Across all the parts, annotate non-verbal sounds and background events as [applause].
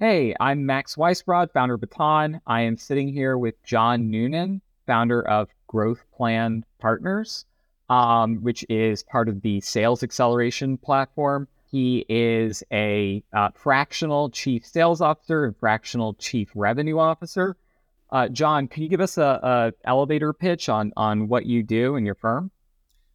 Hey, I'm Max Weisbrod, founder of Baton. I am sitting here with John Noonan, founder of Growth Plan Partners, um, which is part of the Sales Xceleration platform. He is a uh, fractional chief sales officer and fractional chief revenue officer. Uh, John, can you give us a, a, elevator pitch on on what you do in your firm?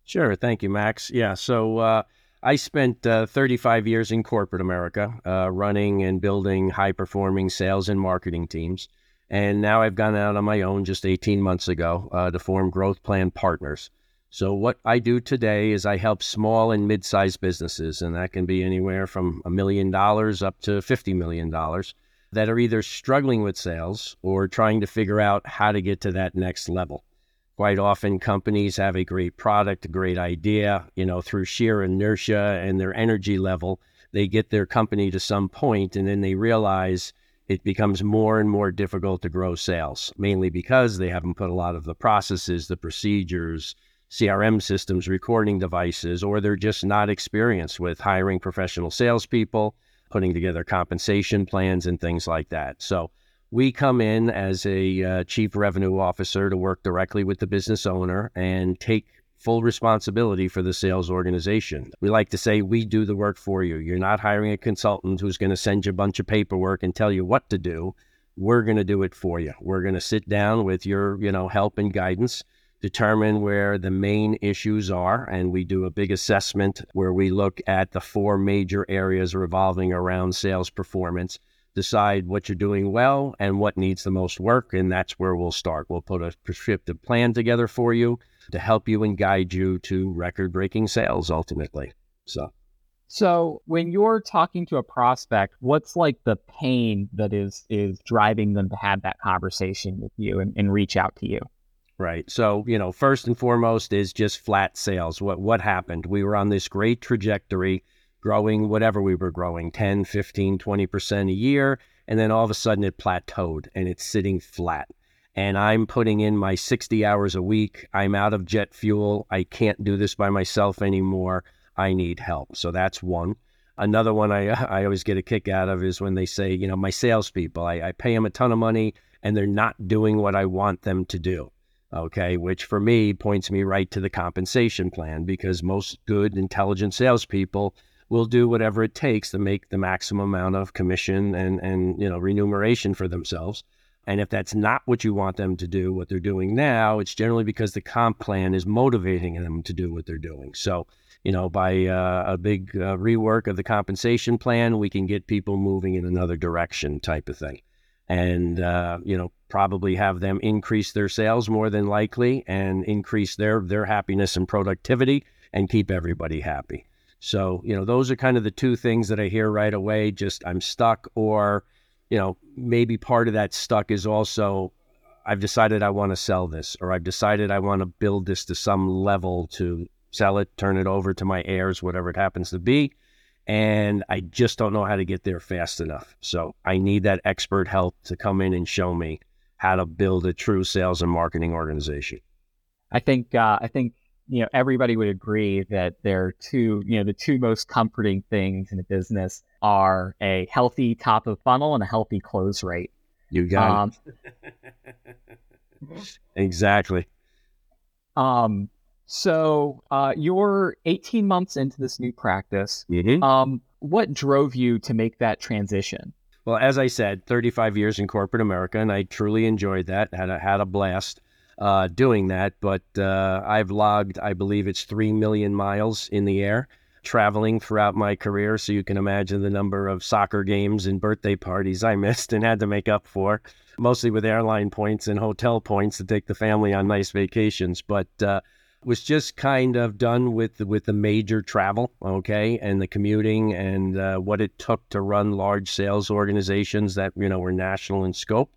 Sure. Thank you, Max. Yeah. So uh, I spent uh, 35 years in corporate America, uh, running and building high performing sales and marketing teams. And now I've gone out on my own just 18 months ago uh, to form Growth Plan Partners. So, what I do today is I help small and mid sized businesses, and that can be anywhere from a million dollars up to $50 million that are either struggling with sales or trying to figure out how to get to that next level. Quite often, companies have a great product, a great idea, you know, through sheer inertia and their energy level, they get their company to some point and then they realize it becomes more and more difficult to grow sales, mainly because they haven't put a lot of the processes, the procedures, CRM systems, recording devices, or they're just not experienced with hiring professional salespeople, putting together compensation plans, and things like that. So, we come in as a uh, chief revenue officer to work directly with the business owner and take full responsibility for the sales organization. We like to say we do the work for you. You're not hiring a consultant who's going to send you a bunch of paperwork and tell you what to do. We're going to do it for you. We're going to sit down with your, you know, help and guidance, determine where the main issues are, and we do a big assessment where we look at the four major areas revolving around sales performance decide what you're doing well and what needs the most work. And that's where we'll start. We'll put a prescriptive plan together for you to help you and guide you to record breaking sales ultimately. So. So when you're talking to a prospect, what's like the pain that is is driving them to have that conversation with you and, and reach out to you? Right. So, you know, first and foremost is just flat sales. What what happened? We were on this great trajectory growing whatever we were growing 10, 15, 20% a year. And then all of a sudden it plateaued and it's sitting flat. And I'm putting in my 60 hours a week. I'm out of jet fuel. I can't do this by myself anymore. I need help. So that's one. Another one I, [laughs] I always get a kick out of is when they say, you know, my salespeople, I, I pay them a ton of money and they're not doing what I want them to do okay, which for me points me right to the compensation plan because most good, intelligent salespeople will do whatever it takes to make the maximum amount of commission and, and you know remuneration for themselves. And if that's not what you want them to do, what they're doing now, it's generally because the comp plan is motivating them to do what they're doing. So, you know, by uh, a big uh, rework of the compensation plan, we can get people moving in another direction, type of thing, and uh, you know, probably have them increase their sales more than likely, and increase their their happiness and productivity, and keep everybody happy. So, you know, those are kind of the two things that I hear right away. Just I'm stuck, or, you know, maybe part of that stuck is also I've decided I want to sell this, or I've decided I want to build this to some level to sell it, turn it over to my heirs, whatever it happens to be. And I just don't know how to get there fast enough. So I need that expert help to come in and show me how to build a true sales and marketing organization. I think uh, I think you know, everybody would agree that there are two, you know, the two most comforting things in a business are a healthy top of funnel and a healthy close rate. You got um, it. [laughs] exactly. Um, so uh, you're 18 months into this new practice. Mm-hmm. Um, what drove you to make that transition? Well, as I said, 35 years in corporate America, and I truly enjoyed that. Had a, had a blast uh, doing that. But uh, I've logged, I believe it's 3 million miles in the air traveling throughout my career. So you can imagine the number of soccer games and birthday parties I [laughs] missed and had to make up for, mostly with airline points and hotel points to take the family on nice vacations. But uh, was just kind of done with with the major travel, okay, and the commuting and uh, what it took to run large sales organizations that you know were national in scope.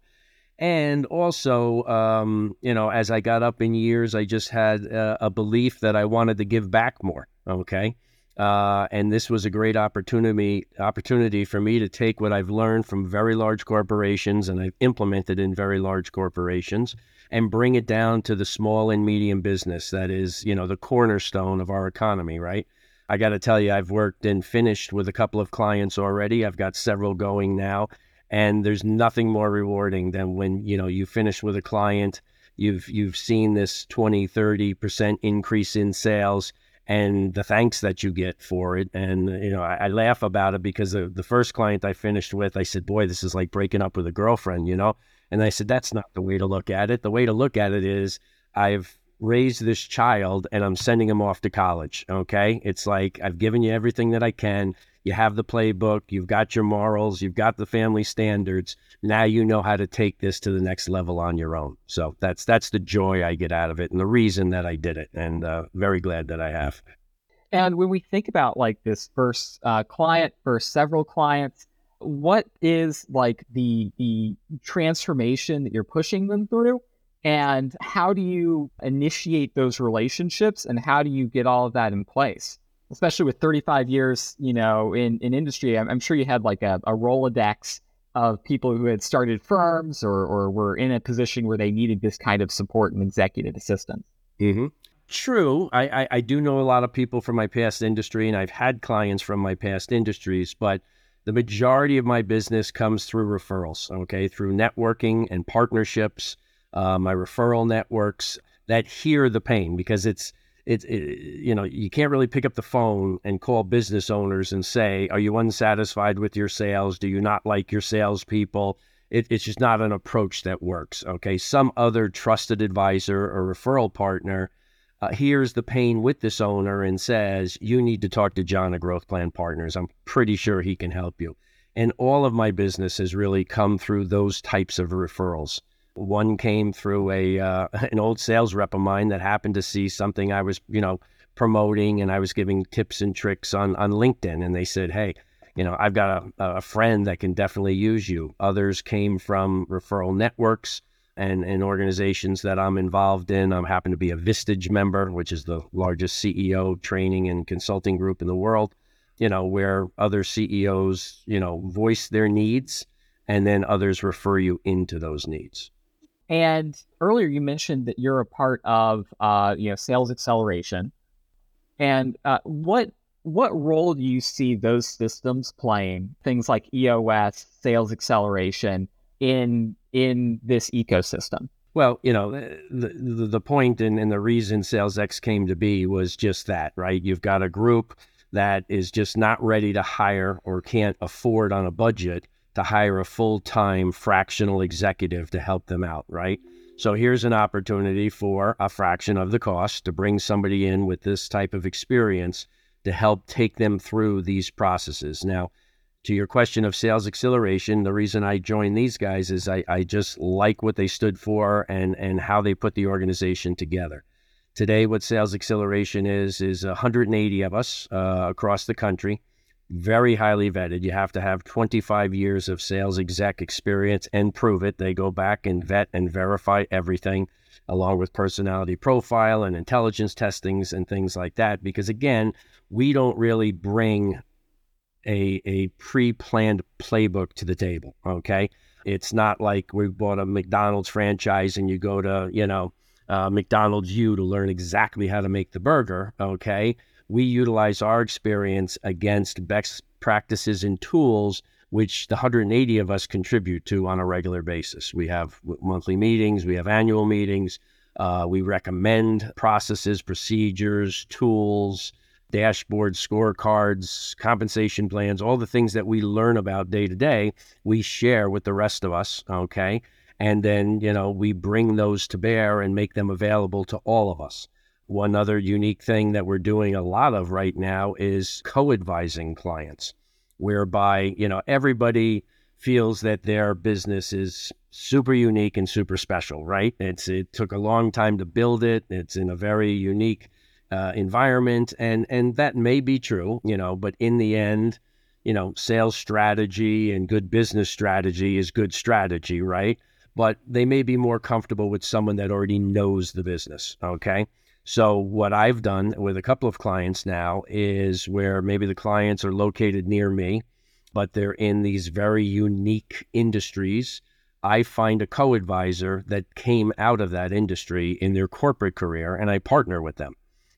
And also, um, you know, as I got up in years, I just had a, a belief that I wanted to give back more. Okay. Uh, and this was a great opportunity opportunity for me to take what I've learned from very large corporations and I've implemented in very large corporations and bring it down to the small and medium business that is, you know, the cornerstone of our economy, right? I got to tell you, I've worked and finished with a couple of clients already. I've got several going now And there's nothing more rewarding than when, you know, you finish with a client, you've you've seen this 20, 30% increase in sales and the thanks that you get for it. And, you know, I, I laugh about it because the, the first client I finished with, I said, boy, this is like breaking up with a girlfriend, you know? And I said, that's not the way to look at it. The way to look at it is I've raised this child and I'm sending him off to college. Okay. It's like I've given you everything that I can. You have the playbook, you've got your morals, you've got the family standards. Now you know how to take this to the next level on your own. So that's that's the joy I get out of it and the reason that I did it. And uh, very glad that I have. And when we think about like this first uh, client first several clients, what is like the the transformation that you're pushing them through? And how do you initiate those relationships and how do you get all of that in place? Especially with 35 years, you know, in, in industry, I'm, I'm sure you had like a, a Rolodex of people who had started firms or, or were in a position where they needed this kind of support and executive assistance. Mm-hmm. True. I, I, I, do know a lot of people from my past industry, and I've had clients from my past industries, but the majority of my business comes through referrals, okay, through networking and partnerships uh, my referral networks that hear the pain because it's it's it, you know you can't really pick up the phone and call business owners and say are you unsatisfied with your sales? Do you not like your salespeople? It, it's just not an approach that works okay? Some other trusted advisor or referral partner uh, hears the pain with this owner and says you need to talk to john at growth plan partners. I'm pretty sure he can help you. And all of my business has really come through those types of referrals one came through a uh, [laughs] an old sales rep of mine that happened to see something I was, you know, promoting, and I was giving tips and tricks on on LinkedIn, and they said, "Hey, you know, I've got a, a friend that can definitely use you." Others came from referral networks and, and organizations that I'm involved in. I happen to be a Vistage member, which is the largest CEO training and consulting group in the world. You know, where other CEOs, you know, voice their needs, and then others refer you into those needs. And earlier you mentioned that you're a part of uh, you know Sales Xceleration. And uh, what what role do you see those systems playing? Things like EOS, Sales Xceleration in in this ecosystem. Well, you know, the the, the point and, and the reason SalesX came to be was just that, right? You've got a group that is just not ready to hire or can't afford on a budget to hire a full time fractional executive to help them out, right? So here's an opportunity for a fraction of the cost to bring somebody in with this type of experience to help take them through these processes. Now, to your question of Sales Xceleration, the reason I joined these guys is I, I just like what they stood for and, and how they put the organization together. Today, what Sales Xceleration is, is 180 of us uh, across the country very highly vetted. You have to have 25 years of sales exec experience and prove it. They go back and vet and verify everything along with personality profile and intelligence testings and things like that. Because again, we don't really bring a, a pre-planned playbook to the table. Okay. It's not like we bought a McDonald's franchise and you go to, you know, uh, McDonald's U to learn exactly how to make the burger. Okay we utilize our experience against best practices and tools which the 180 of us contribute to on a regular basis. We have monthly meetings, we have annual meetings, uh, we recommend processes, procedures, tools, dashboards, scorecards, compensation plans, all the things that we learn about day to day, we share with the rest of us, okay? And then, you know, we bring those to bear and make them available to all of us. One other unique thing that we're doing a lot of right now is co-advising clients, whereby, you know, everybody feels that their business is super unique and super special, right? It's it took a long time to build it. It's in a very unique uh, environment, and and that may be true, you know. But in the end, you know, sales strategy and good business strategy is good strategy, right? But they may be more comfortable with someone that already knows the business. Okay, so, what I've done with a couple of clients now is where maybe the clients are located near me, but they're in these very unique industries. I find a co advisor that came out of that industry in their corporate career and I partner with them.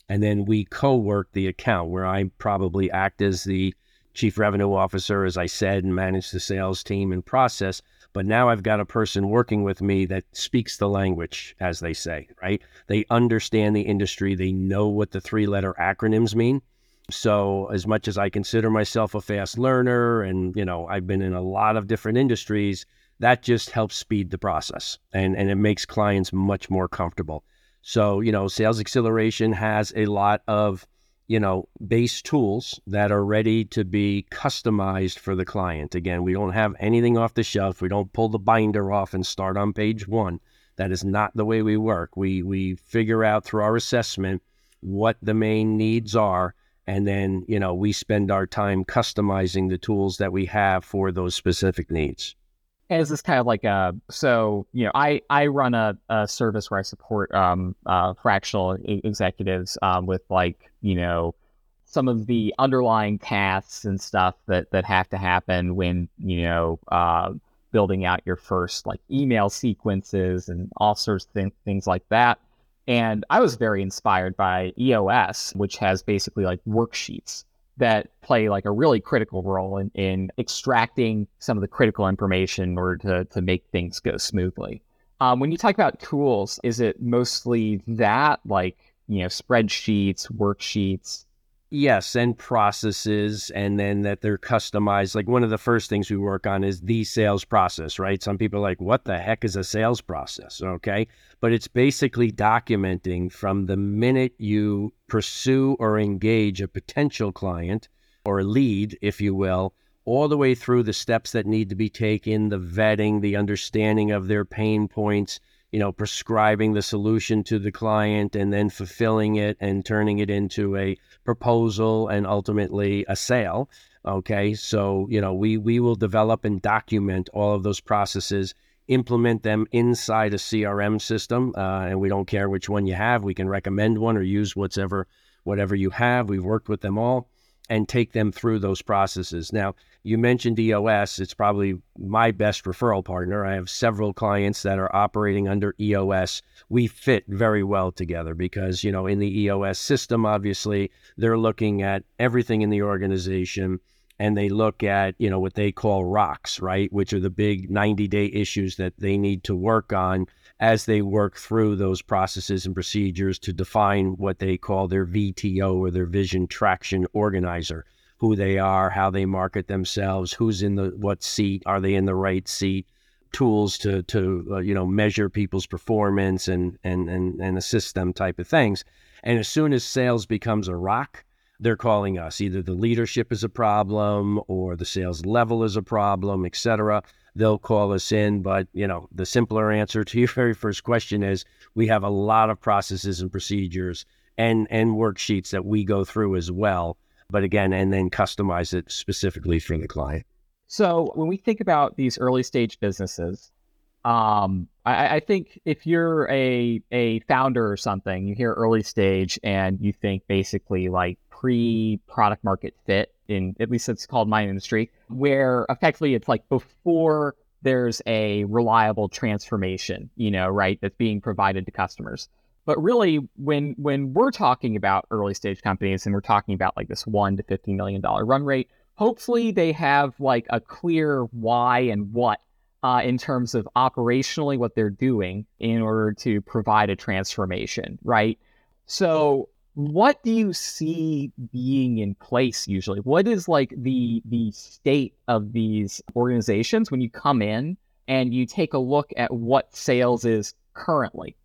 And then we co work the account where I probably act as the chief revenue officer, as I said, and manage the sales team and process. But now I've got a person working with me that speaks the language, as they say, right? They understand the industry, they know what the three letter acronyms mean. So, as much as I consider myself a fast learner and, you know, I've been in a lot of different industries, that just helps speed the process and, and it makes clients much more comfortable. So, you know, Sales Xceleration has a lot of you know, base tools that are ready to be customized for the client. Again, we don't have anything off the shelf. We don't pull the binder off and start on page one. That is not the way we work. We we figure out through our assessment what the main needs are, and then you know we spend our time customizing the tools that we have for those specific needs as this kind of like a so you know I I run a, a service where I support um uh fractional executives um with like you know some of the underlying tasks and stuff that that have to happen when you know uh, building out your first like email sequences and all sorts of th- things like that. And I was very inspired by EOS, which has basically like worksheets that play like a really critical role in, in extracting some of the critical information in order to, to make things go smoothly. Um, when you talk about tools, is it mostly that, like, you know, spreadsheets, worksheets? Yes, and processes, and then that they're customized. Like one of the first things we work on is the sales process, right? Some people are like, what the heck is a sales process? Okay. But it's basically documenting from the minute you pursue or engage a potential client or a lead, if you will, all the way through the steps that need to be taken, the vetting, the understanding of their pain points, you know, prescribing the solution to the client and then fulfilling it and turning it into a proposal and ultimately a sale. Okay. So, you know, we, we will develop and document all of those processes, implement them inside a CRM system. Uh, and we don't care which one you have. We can recommend one or use whatever, whatever you have. We've worked with them all and take them through those processes. Now, you mentioned EOS. It's probably my best referral partner. I have several clients that are operating under EOS. We fit very well together because, you know, in the EOS system, obviously, they're looking at everything in the organization and they look at, you know, what they call rocks, right? Which are the big 90 day issues that they need to work on as they work through those processes and procedures to define what they call their VTO or their vision traction organizer, who they are, how they market themselves, who's in the what seat, are they in the right seat, tools to to uh, you know measure people's performance and and and and assist them type of things. And as soon as sales becomes a rock, they're calling us. Either the leadership is a problem or the sales level is a problem, et cetera they'll call us in. But, you know, the simpler answer to [laughs] your very first question is we have a lot of processes and procedures and, and worksheets that we go through as well. But again, and then customize it specifically for the client. So when we think about these early stage businesses, um, I, I, think if you're a a founder or something, you hear early stage and you think basically like pre product market fit in at least it's called my industry, where effectively it's like before there's a reliable transformation, you know, right, that's being provided to customers. But really, when when we're talking about early stage companies and we're talking about like this one to fifty million dollar run rate, hopefully they have like a clear why and what uh, in terms of operationally what they're doing in order to provide a transformation, right? So what do you see being in place usually? What is like the the state of these organizations when you come in and you take a look at what sales is currently?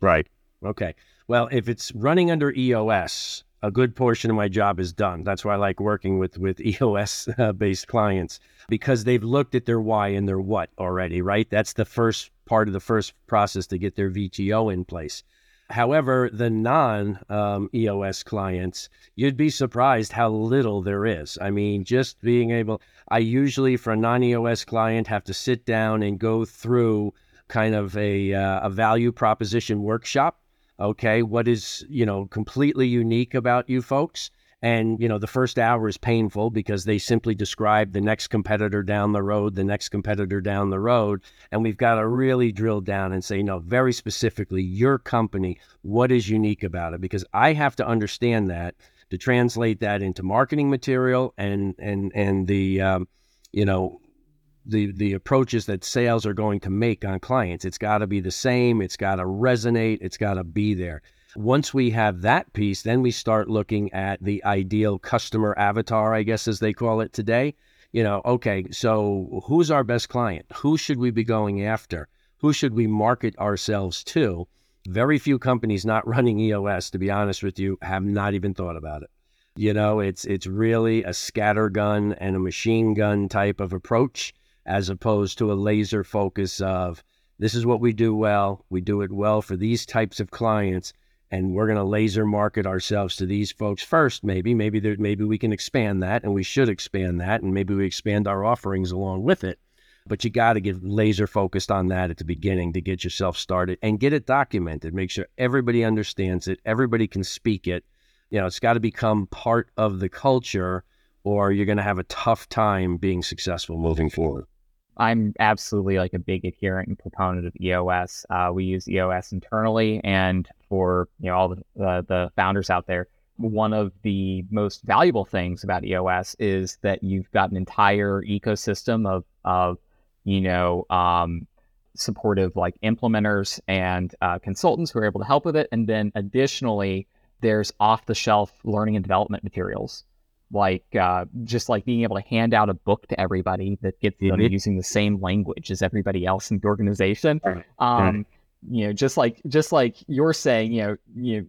Right. Okay. Well, if it's running under EOS, a good portion of my job is done. That's why I like working with with [laughs] EOS uh, based clients because they've looked at their why and their what already, right? That's the first part of the first process to get their VTO in place. However, the non um, EOS clients, you'd be surprised how little there is. I mean, just being able, I usually, for a non EOS client, have to sit down and go through kind of a, uh, a value proposition workshop. Okay, what is, you know, completely unique about you folks? And, you know, the first hour is painful because they simply describe the next competitor down the road, the next competitor down the road. And we've got to really drill down and say, no, very specifically, your company, what is unique about it? Because I have to understand that to translate that into marketing material and and and the um, you know the the approaches that sales are going to make on clients. It's got to be the same. It's got to resonate. It's got to be there. Once we have that piece, then we start looking at the ideal customer avatar, I guess as they call it today. You know, okay, so who's our best client? Who should we be going after? Who should we market ourselves to? Very few companies not [laughs] running EOS, to be honest with you, have not even thought about it. You know, it's it's really a scattergun and a machine gun type of approach as opposed to a laser focus of this is what we do well. We do it well for these types of clients, and we're going to laser market ourselves to these folks first. Maybe, maybe there, maybe we can expand that, and we should expand that, and maybe we expand our offerings along with it. But you got to get laser focused on that at the beginning to get yourself started and get it documented. Make sure everybody understands it, everybody can speak it. You know, it's got to become part of the culture, or you're going to have a tough time being successful moving forward. I'm absolutely like a big adherent and proponent of EOS. Uh, we use EOS internally, and for you know all the, uh, the founders out there, one of the most valuable things about EOS is that you've got an entire ecosystem of of you know um, supportive like implementers and uh, consultants who are able to help with it, and then additionally, there's off the shelf learning and development materials like uh, just like being able to hand out a book to everybody that gets them mm-hmm. using the same language as everybody else in the organization. Um, you know, just like just like you're saying, you know, you know,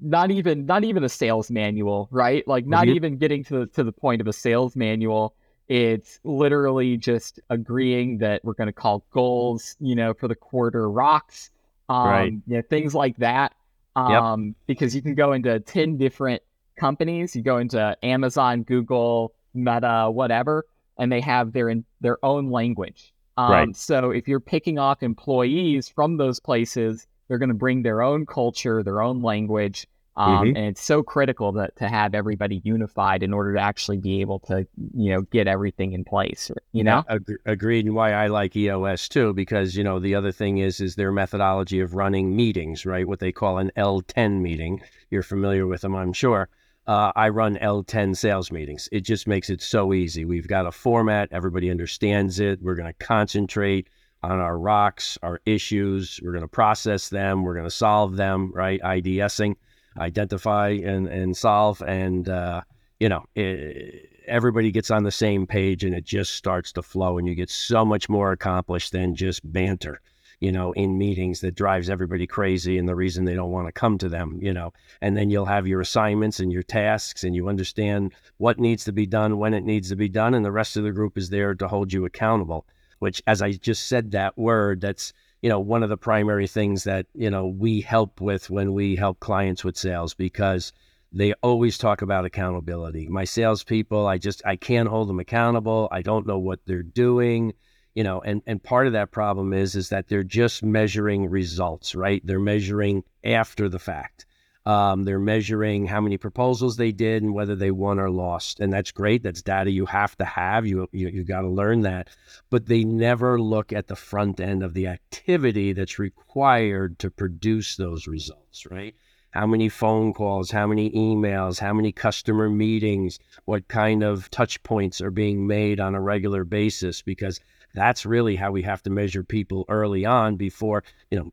not even not even a sales manual, right? Like not mm-hmm. even getting to the, to the point of a sales manual. It's literally just agreeing that we're going to call goals, you know, for the quarter rocks, um, right. you know, things like that. Um, yep. because you can go into 10 different companies. You go into Amazon, Google, Meta, whatever, and they have their in, their own language. Um, right. So if you're picking off employees from those places, they're going to bring their own culture, their own language, um, mm-hmm. and it's so critical that to have everybody unified in order to actually be able to, you know, get everything in place. You know, yeah, ag- agreed. And why I like EOS too, because you know the other thing is is their methodology of running meetings, right? What they call an L10 meeting. You're familiar with them, I'm sure uh, I run L10 sales meetings. It just makes it so easy. We've got a format, everybody understands it. We're going to concentrate on our rocks, our issues. We're going to process them, we're going to solve them, right? IDSing, identify and, and solve. And, uh, you know, it, everybody gets on the same page and it just starts to flow, and you get so much more accomplished than just banter you know, in meetings that drives everybody crazy and the reason they don't want to come to them, you know. And then you'll have your assignments and your tasks and you understand what needs to be done, when it needs to be done, and the rest of the group is there to hold you accountable. Which, as I just said that word, that's you know one of the primary things that you know we help with when we help clients with sales because they always talk about accountability. My salespeople, I just I can't hold them accountable. I don't know what they're doing you know and and part of that problem is is that they're just measuring results right? They're measuring after the fact. Um, they're measuring how many proposals they did and whether they won or lost. And that's great. That's data you have to have. You you, you got to learn that. But they never look at the front end of the activity that's required to produce those results right? How many phone calls, how many emails, how many customer meetings, what kind of touch points are being made on a regular basis, because that's really how we have to measure people early on before, you know,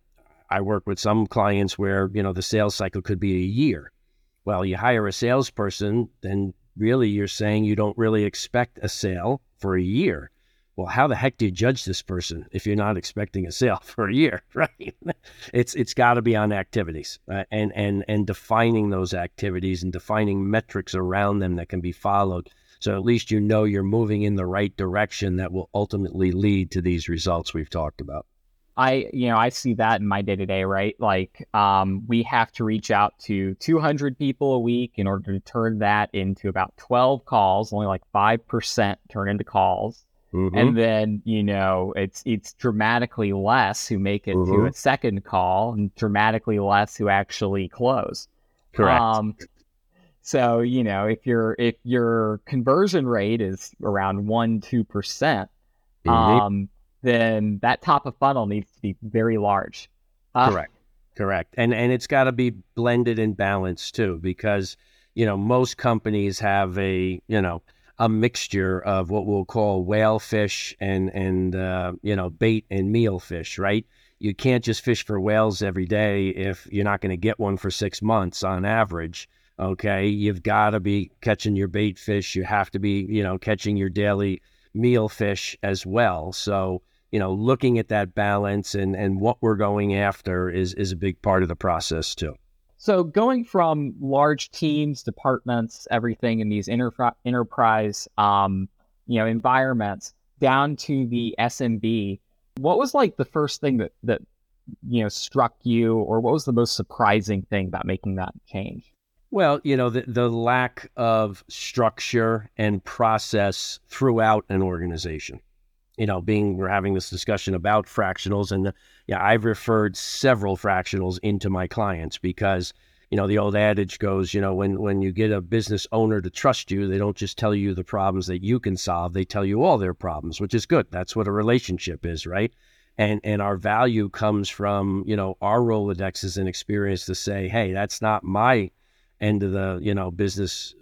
I work with some clients where, you know, the sales cycle could be a year. Well, you hire a salesperson, then really you're saying you don't really expect a sale for a year. Well, how the heck do you judge this person if you're not expecting a sale [laughs] for a year, [laughs] right? it's it's got to be on activities uh, and and and defining those activities and defining metrics around them that can be followed so at least you know you're moving in the right direction that will ultimately lead to these results we've talked about. I, you know, I see that in my day to day, right? Like, um, we have to reach out to 200 people a week in order to turn that into about 12 calls. Only like 5% turn into calls. Mm-hmm. And then, you know, it's it's dramatically less who make it mm-hmm. to a second call and dramatically less who actually close. Correct. Um, so, you know, if your if your conversion rate is around one, two percent, mm-hmm. um, then that top of funnel needs to be very large. Uh, Correct. Correct. And and it's gotta be blended and balanced too, because you know, most companies have a, you know, a mixture of what we'll call whale fish and and uh, you know bait and meal fish, right? You can't just fish for whales every day if you're not going to get one for six months on average. Okay, you've got to be catching your bait fish. You have to be, you know, catching your daily meal fish as well. So, you know, looking at that balance and and what we're going after is is a big part of the process too. So going from large teams, departments, everything in these enterprise, um, you know, environments down to the SMB, what was like the first thing that that you know struck you, or what was the most surprising thing about making that change? Well, you know, the, the lack of structure and process throughout an organization. You know, being we're having this discussion about fractionals, and the, yeah, I've referred several fractionals into my clients because you know the old adage goes, you know, when when you get a business owner to trust you, they don't just tell you the problems that you can solve; they tell you all their problems, which is good. That's what a relationship is, right? And and our value comes from you know our rolodexes and experience to say, hey, that's not my end of the you know business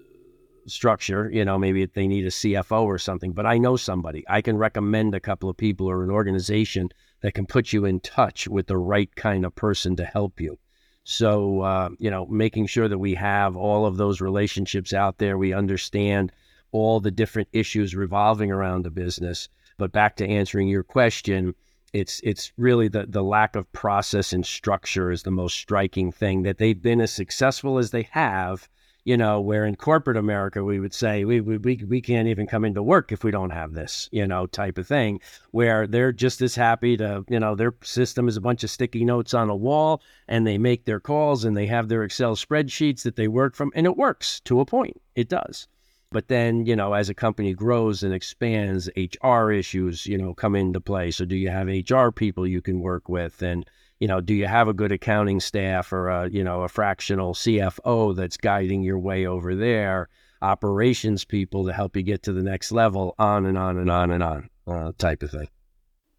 structure you know maybe they need a cfo or something but i know somebody. I can recommend a couple of people or an organization that can put you in touch with the right kind of person to help you. So uh, you know making sure that we have all of those relationships out there we understand all the different issues revolving around the business. But back to answering your question it's it's really the the lack of process and structure is the most striking thing that they've been as successful as they have you know where in corporate america we would say we we we we can't even come into work if we don't have this you know type of thing where they're just as happy to you know their system is a bunch of sticky notes on a wall and they make their calls and they have their excel spreadsheets that they work from and it works to a point. It does but then, you know, as a company grows and expands, HR issues, you know, come into play. So do you have HR people you can work with? And, you know, do you have a good accounting staff or a, you know, a fractional CFO that's guiding your way over there? Operations people to help you get to the next level, on and on and on and on, uh, type of thing.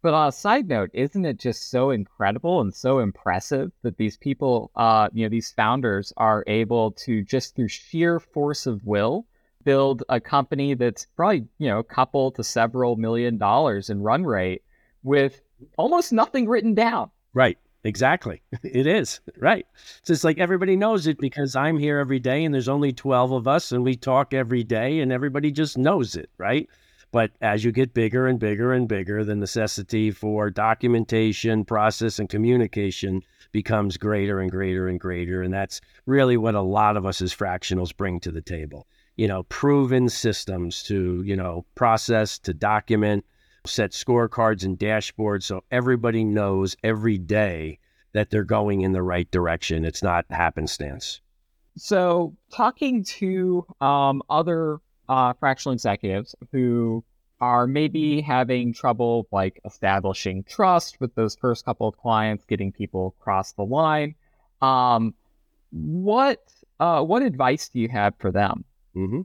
But on a side note, isn't it just so incredible and so impressive that these people, uh, you know, these founders are able to just through sheer force of will build a company that's probably, you know, a couple to several million dollars in run rate with almost nothing written down. Right. Exactly. [laughs] It is. Right. So it's like everybody knows it because I'm here every day and there's only 12 of us and we talk every day and everybody just knows it. Right. But as you get bigger and bigger and bigger, the necessity for documentation, process, and communication becomes greater and greater and greater. And that's really what a lot of us as fractionals bring to the table you know, proven systems to, you know, process, to document, set scorecards and dashboards so everybody knows every day that they're going in the right direction. It's not happenstance. So, talking to um, other uh, fractional executives who are maybe having trouble like establishing trust with those first couple of clients, getting people across the line, um, what uh, what advice do you have for them? Mm-hmm.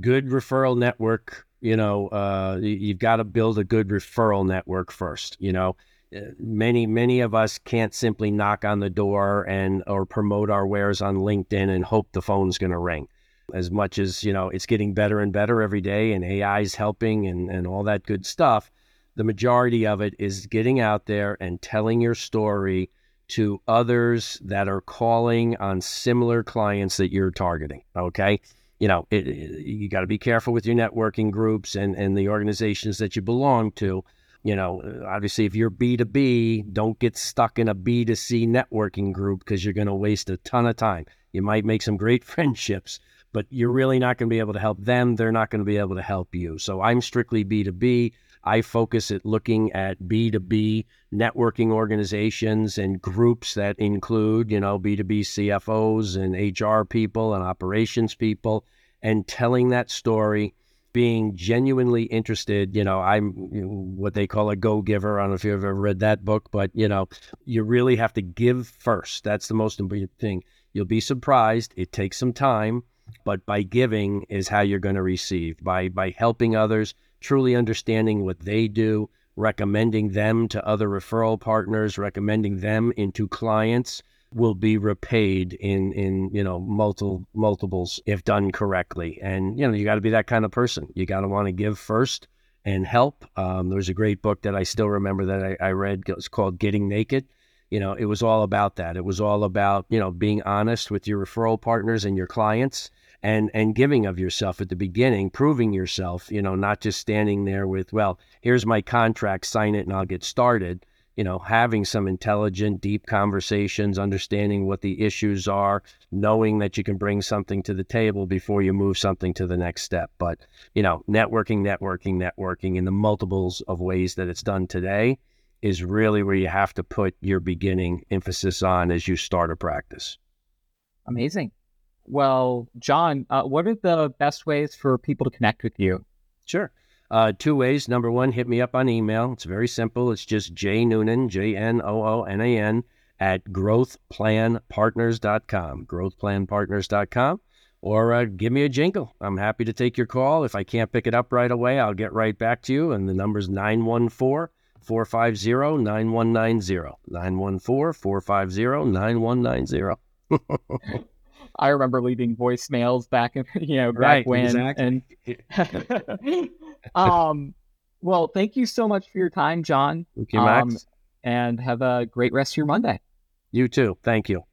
Good referral network. You know, uh, you've got to build a good referral network first. You know, uh, many many of us can't simply knock on the door and or promote our wares on LinkedIn and hope the phone's going to ring. As much as you know, it's getting better and better every day, and AI is helping and and all that good stuff. The majority of it is getting out there and telling your story to others that are calling on similar clients that you're targeting. Okay you know, it, it, you got to be careful with your networking groups and, and the organizations that you belong to. You know, uh, obviously, if you're B2B, don't get stuck in a B2C networking group because you're going to waste a ton of time. You might make some great [laughs] friendships, but you're really not going to be able to help them. They're not going to be able to help you. So I'm strictly B2B. I focus at looking at B2B networking organizations and groups that include, you know, B2B CFOs and HR people and operations people and telling that story, being genuinely interested. You know, I'm what they call a go giver. I don't know if you've ever read that book, but, you know, you really have to give first. That's the most important thing. You'll be surprised. It takes some time, but by giving is how you're going to receive. By by helping others, truly understanding what they do, recommending them to other referral partners, recommending them into clients. will be repaid in in you know multiple multiples if done correctly. And you know you got to be that kind of person. You got to want to give first and help. Um, there was a great book that I still remember that I, I read. It was called Getting Naked. You know, it was all about that. It was all about you know being honest with your referral partners and your clients and and giving of yourself at the beginning, proving yourself, you know, not just standing there with, well, here's my contract, sign it and I'll get started. You know, having some intelligent, deep conversations, understanding what the issues are, knowing that you can bring something to the table before you move something to the next step. But, you know, networking, networking, networking in the multiples of ways that it's done today is really where you have to put your beginning emphasis on as you start a practice. Amazing. Well, John, uh, what are the best ways for people to connect with you? Sure. Uh, two ways. Number one, hit me up on email. It's very simple. It's just J Noonan, J N O O N A N, at growthplanpartners.com. Growthplanpartners.com. Or uh, give me a jingle. I'm happy to take your call. If I can't pick it up right away, I'll get right back to you. And the number's 914 450 9190. 914 450 9190. [laughs] I remember leaving voicemails back in [laughs] you know back right, when exactly. and [laughs] [laughs] um well thank you so much for your time John. Thank you, Max. Um, and have a great rest of your Monday. You too. Thank you.